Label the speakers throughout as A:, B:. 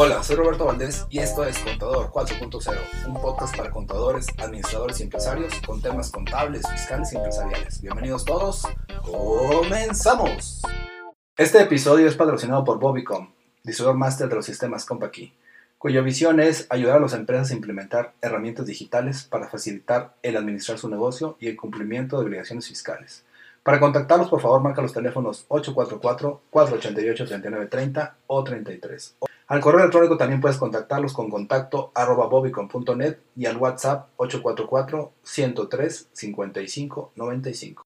A: Hola, soy Roberto Valdés y esto es Contador 4.0, un podcast para contadores, administradores y empresarios con temas contables, fiscales y empresariales. Bienvenidos todos, comenzamos. Este episodio es patrocinado por Bobicom, distribuidor máster de los sistemas CompaKey, cuya visión es ayudar a las empresas a implementar herramientas digitales para facilitar el administrar su negocio y el cumplimiento de obligaciones fiscales. Para contactarlos, por favor, marca los teléfonos 844-488-3930 o 33. Al correo electrónico también puedes contactarlos con contacto arroba y al WhatsApp 844-103-5595.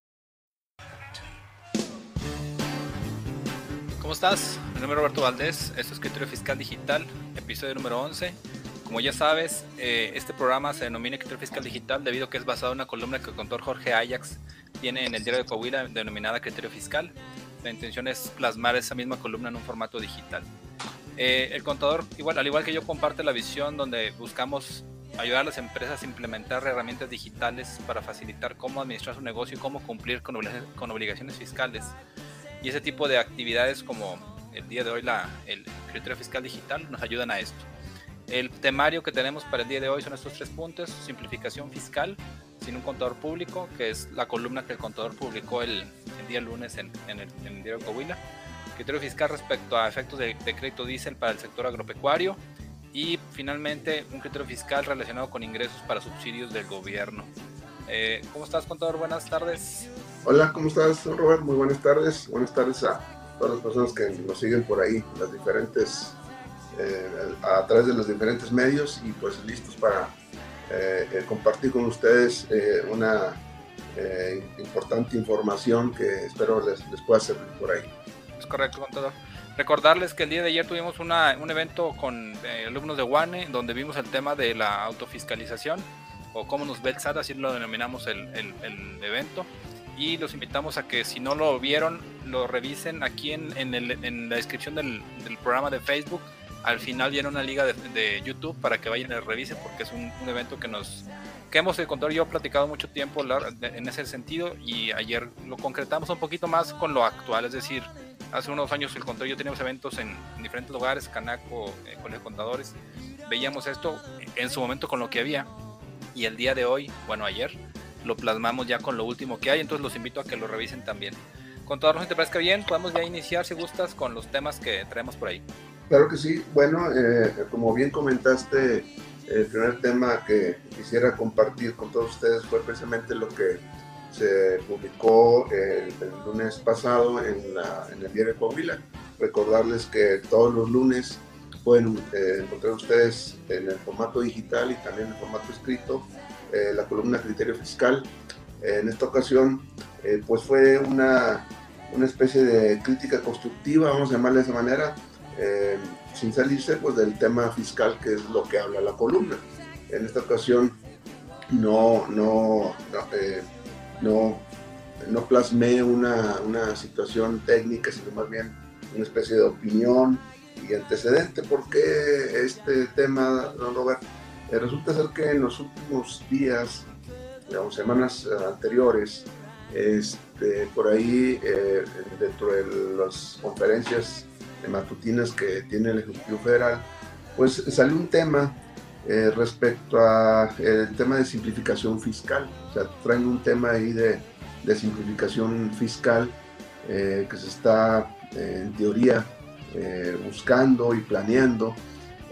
B: ¿Cómo estás? Mi nombre es Roberto Valdés, esto es Escritorio Fiscal Digital, episodio número 11. Como ya sabes, eh, este programa se denomina Escritorio Fiscal Digital debido a que es basado en una columna que el contador Jorge Ajax tiene en el diario de Coahuila denominada Criterio Fiscal. La intención es plasmar esa misma columna en un formato digital. Eh, el contador, igual, al igual que yo, comparte la visión donde buscamos ayudar a las empresas a implementar herramientas digitales para facilitar cómo administrar su negocio y cómo cumplir con, obligaciones fiscales. Y ese tipo de actividades como el día de hoy la, el criterio fiscal digital nos ayudan a esto. El temario que tenemos para el día de hoy son estos tres puntos, simplificación fiscal sin un contador público, que es la columna que el contador publicó el, día lunes en, el, diario Coahuila, criterio fiscal respecto a efectos de, crédito diésel para el sector agropecuario y finalmente un criterio fiscal relacionado con ingresos para subsidios del gobierno. Eh, ¿Cómo estás, contador? Buenas tardes.
C: Hola, ¿cómo estás, Robert? Muy buenas tardes. Buenas tardes a todas las personas que nos siguen por ahí, las diferentes, eh, a través de los diferentes medios y pues listos para eh, compartir con ustedes una importante información que espero les, pueda servir por ahí.
B: Correcto, contador. Recordarles que el día de ayer tuvimos una, un evento con alumnos de WANE donde vimos el tema de la autofiscalización o cómo nos ve el SAT, así lo denominamos el, el, el evento y los invitamos a que si no lo vieron, lo revisen aquí en, en, la descripción del, programa de Facebook. Al final viene una liga de, YouTube para que vayan y revisen porque es un, evento que nos que hemos encontrado yo he platicado mucho tiempo en ese sentido y ayer lo concretamos un poquito más con lo actual, es decir, hace unos años el control yo teníamos eventos en, diferentes lugares, Canaco, eh, con los contadores, veíamos esto en su momento con lo que había y el día de hoy, bueno ayer, lo plasmamos ya con lo último que hay, entonces los invito a que lo revisen también. Con todo, si te parezca bien, podemos ya iniciar, si gustas, con los temas que traemos por ahí.
C: Claro que sí. Bueno, eh, como bien comentaste, el primer tema que quisiera compartir con todos ustedes fue precisamente lo que se publicó el, lunes pasado en, el diario de Coahuila. Recordarles que todos los lunes pueden eh, encontrar ustedes en el formato digital y también en el formato escrito eh, la columna Criterio Fiscal. en esta ocasión, eh, pues fue una, una, especie de crítica constructiva, vamos a llamarle de esa manera, eh, sin salirse pues, del tema fiscal que es lo que habla la columna. En esta ocasión no, no, no, plasmé una, una situación técnica, sino más bien una especie de opinión y antecedente. ¿Por qué este tema, don Robert? Eh, resulta ser que en los últimos días, digamos, semanas eh, anteriores, este, por ahí, eh, dentro de las conferencias matutinas que tiene el Ejecutivo Federal, pues salió un tema respecto al tema de simplificación fiscal. O sea, traen un tema ahí de, simplificación fiscal que se está, en teoría, buscando y planeando.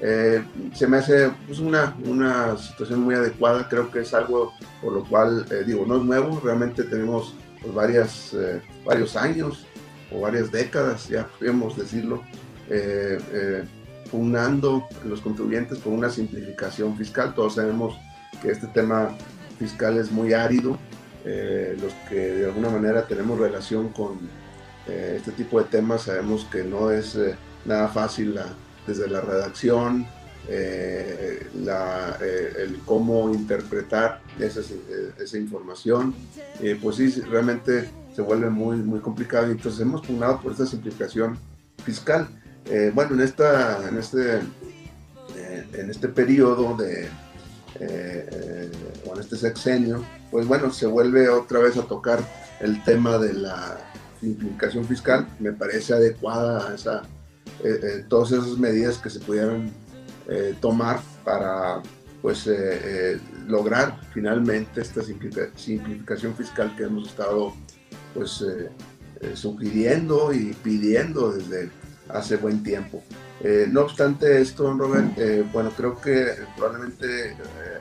C: Eh, se me hace pues, una, una situación muy adecuada, creo que es algo por lo cual, eh, digo, no es nuevo, realmente tenemos pues, varias, eh, varios años o varias décadas, ya podríamos decirlo, pugnando los contribuyentes por una simplificación fiscal. Todos sabemos que este tema fiscal es muy árido, los que de alguna manera tenemos relación con este tipo de temas sabemos que no es nada fácil la desde la redacción, eh, eh, el cómo interpretar esa, esa información, eh, pues sí, realmente se vuelve muy, muy complicado y entonces hemos pugnado por esta simplificación fiscal. Bueno, en, esta, en, este, en este periodo de, o en este sexenio, pues bueno, se vuelve otra vez a tocar el tema de la simplificación fiscal, me parece adecuada esa todas esas medidas que se pudieran tomar para pues lograr finalmente esta simplificación fiscal que hemos estado pues sugiriendo y pidiendo desde hace buen tiempo. Eh, no obstante esto, don Robert, eh, bueno, creo que probablemente eh,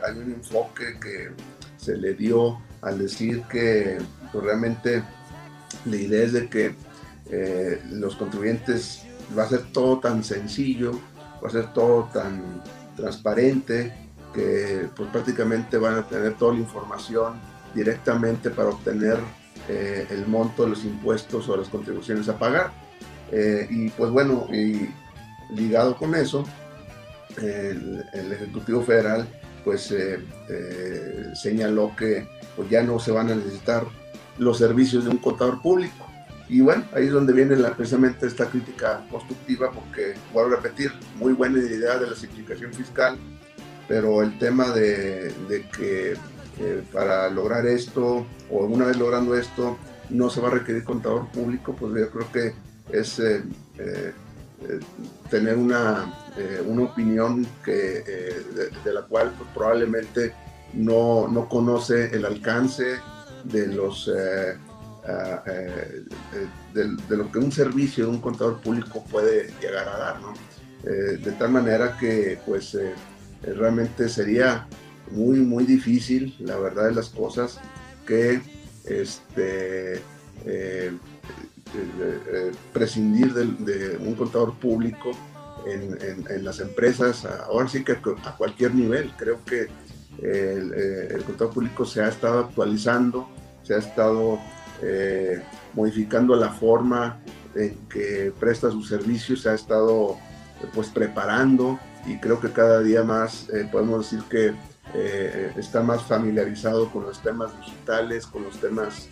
C: hay un enfoque que se le dio al decir que pues, realmente la idea es de que los contribuyentes va a ser todo tan sencillo, va a ser todo tan transparente, que pues prácticamente van a tener toda la información directamente para obtener el monto de los impuestos o las contribuciones a pagar. Y pues bueno, y ligado con eso, el, Ejecutivo Federal pues eh, eh, señaló que pues, ya no se van a necesitar los servicios de un contador público. Y bueno, ahí es donde viene la, precisamente esta crítica constructiva, porque, voy a repetir, muy buena idea de la simplificación fiscal, pero el tema de, que eh, para lograr esto, o una vez logrando esto, no se va a requerir contador público, pues yo creo que es eh, tener una, eh, una, opinión que, eh, de, la cual probablemente no, no, conoce el alcance de los ah, de, lo que un servicio de un contador público puede llegar a dar, ¿no? de tal manera que pues realmente sería muy muy difícil la verdad de las cosas que este eh, eh, prescindir de, un contador público en, las empresas, ahora sí que a cualquier nivel. Creo que el, eh, contador público se ha estado actualizando, se ha estado modificando la forma en que presta sus servicios, se ha estado pues preparando y creo que cada día más podemos decir que está más familiarizado con los temas digitales, con los temas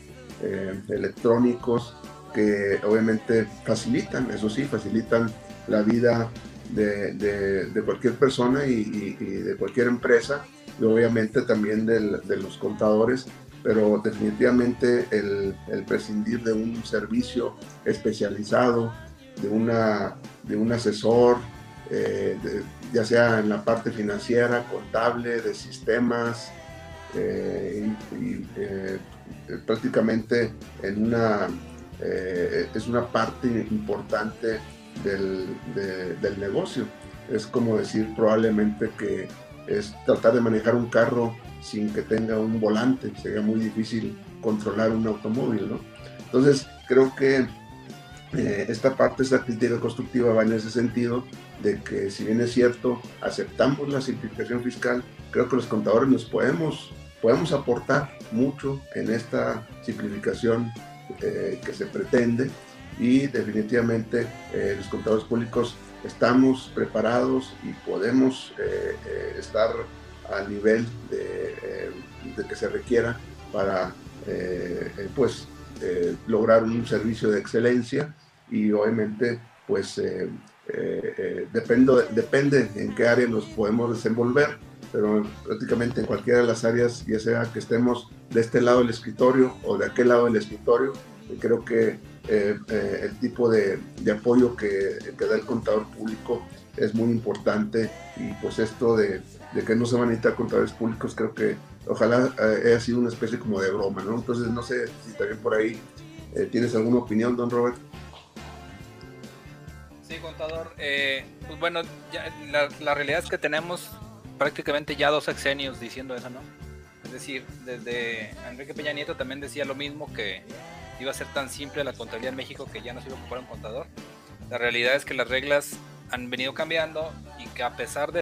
C: electrónicos que obviamente facilitan, eso sí, facilitan la vida de, de, cualquier persona y, de cualquier empresa y obviamente también del, de los contadores, pero definitivamente el, prescindir de un servicio especializado, de, una, de un asesor, eh, ya sea en la parte financiera, contable, de sistemas, eh, y, eh, prácticamente en una eh, es una parte importante del, del, negocio. Es como decir probablemente que es tratar de manejar un carro sin que tenga un volante. Sería muy difícil controlar un automóvil, ¿no? Entonces, creo que eh, esta parte, esta crítica constructiva va en ese sentido de que si bien es cierto, aceptamos la simplificación fiscal, creo que los contadores nos podemos, podemos aportar mucho en esta simplificación eh, que se pretende. Y definitivamente eh, los contadores públicos estamos preparados y podemos eh, estar al nivel de, que se requiera para pues lograr un servicio de excelencia. Y obviamente pues depende, depende en qué área nos podemos desenvolver pero prácticamente en cualquiera de las áreas, ya sea que estemos de este lado del escritorio o de aquel lado del escritorio, creo que eh, eh, el tipo de, de apoyo que, da el contador público es muy importante y pues esto de, que no se van a necesitar contadores públicos creo que ojalá eh, haya sido una especie como de broma, ¿no? Entonces no sé si también por ahí tienes alguna opinión, don Robert.
B: Sí, contador. pues bueno, la, la realidad es que tenemos prácticamente ya dos sexenios diciendo eso, ¿no? Es decir, desde Enrique Peña Nieto también decía lo mismo, que iba a ser tan simple la contabilidad en México que ya no se iba a ocupar un contador. La realidad es que las reglas han venido cambiando y que a pesar de